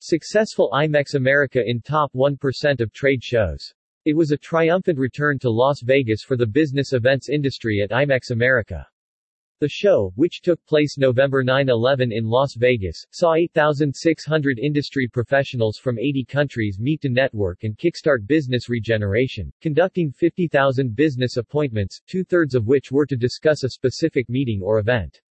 Successful IMEX America in top 1% of trade shows. It was a triumphant return to Las Vegas for the business events industry at IMEX America. The show, which took place November 9-11 in Las Vegas, saw 8,600 industry professionals from 80 countries meet to network and kickstart business regeneration, conducting 50,000 business appointments, two-thirds of which were to discuss a specific meeting or event.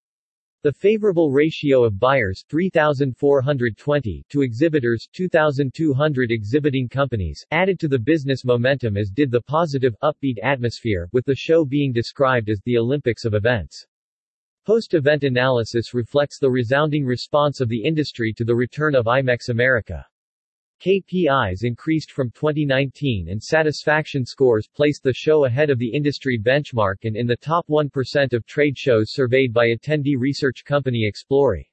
The favorable ratio of buyers 3,420 to exhibitors 2,200 exhibiting companies added to the business momentum as did the positive, upbeat atmosphere, with the show being described as the Olympics of events. Post-event analysis reflects the resounding response of the industry to the return of IMEX America. KPIs increased from 2019 and satisfaction scores placed the show ahead of the industry benchmark and in the top 1% of trade shows surveyed by attendee research company Explori.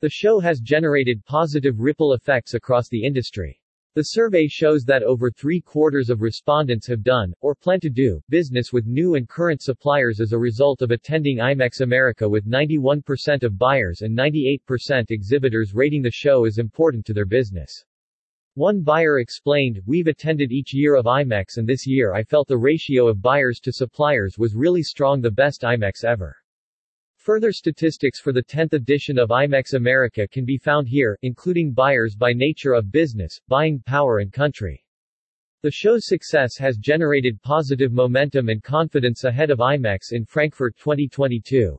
The show has generated positive ripple effects across the industry. The survey shows that over three-quarters of respondents have done, or plan to do, business with new and current suppliers as a result of attending IMEX America with 91% of buyers and 98% exhibitors rating the show as important to their business. One buyer explained, We've attended each year of IMEX and this year I felt the ratio of buyers to suppliers was really strong the best IMEX ever. Further statistics for the 10th edition of IMEX America can be found here, including buyers by nature of business, buying power and country. The show's success has generated positive momentum and confidence ahead of IMEX in Frankfurt 2022.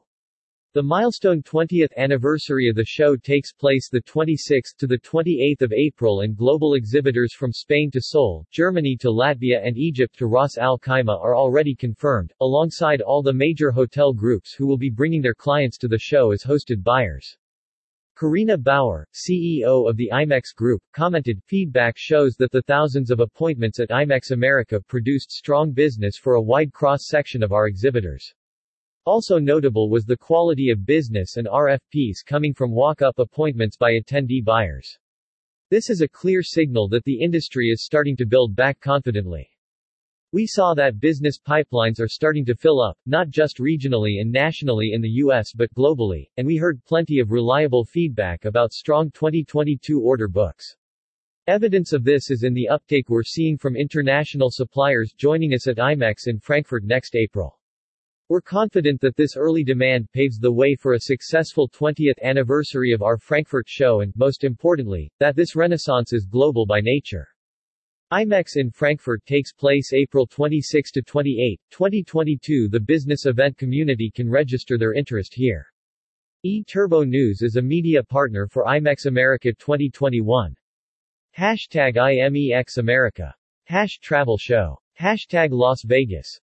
The milestone 20th anniversary of the show takes place the 26th to the 28th of April and global exhibitors from Spain to Seoul, Germany to Latvia and Egypt to Ras Al Khaimah are already confirmed, alongside all the major hotel groups who will be bringing their clients to the show as hosted buyers. Carina Bauer, CEO of the IMEX Group, commented, Feedback shows that the thousands of appointments at IMEX America produced strong business for a wide cross-section of our exhibitors. Also notable was the quality of business and RFPs coming from walk-up appointments by attendee buyers. This is a clear signal that the industry is starting to build back confidently. We saw that business pipelines are starting to fill up, not just regionally and nationally in the U.S. but globally, and we heard plenty of reliable feedback about strong 2022 order books. Evidence of this is in the uptake we're seeing from international suppliers joining us at IMEX in Frankfurt next April. We're confident that this early demand paves the way for a successful 20th anniversary of our Frankfurt show and, most importantly, that this renaissance is global by nature. IMEX in Frankfurt takes place April 26 to 28, 2022. The business event community can register their interest here. eTurboNews is a media partner for IMEX America 2021. Hashtag IMEX America. Hash Travel Show. Hashtag Las Vegas.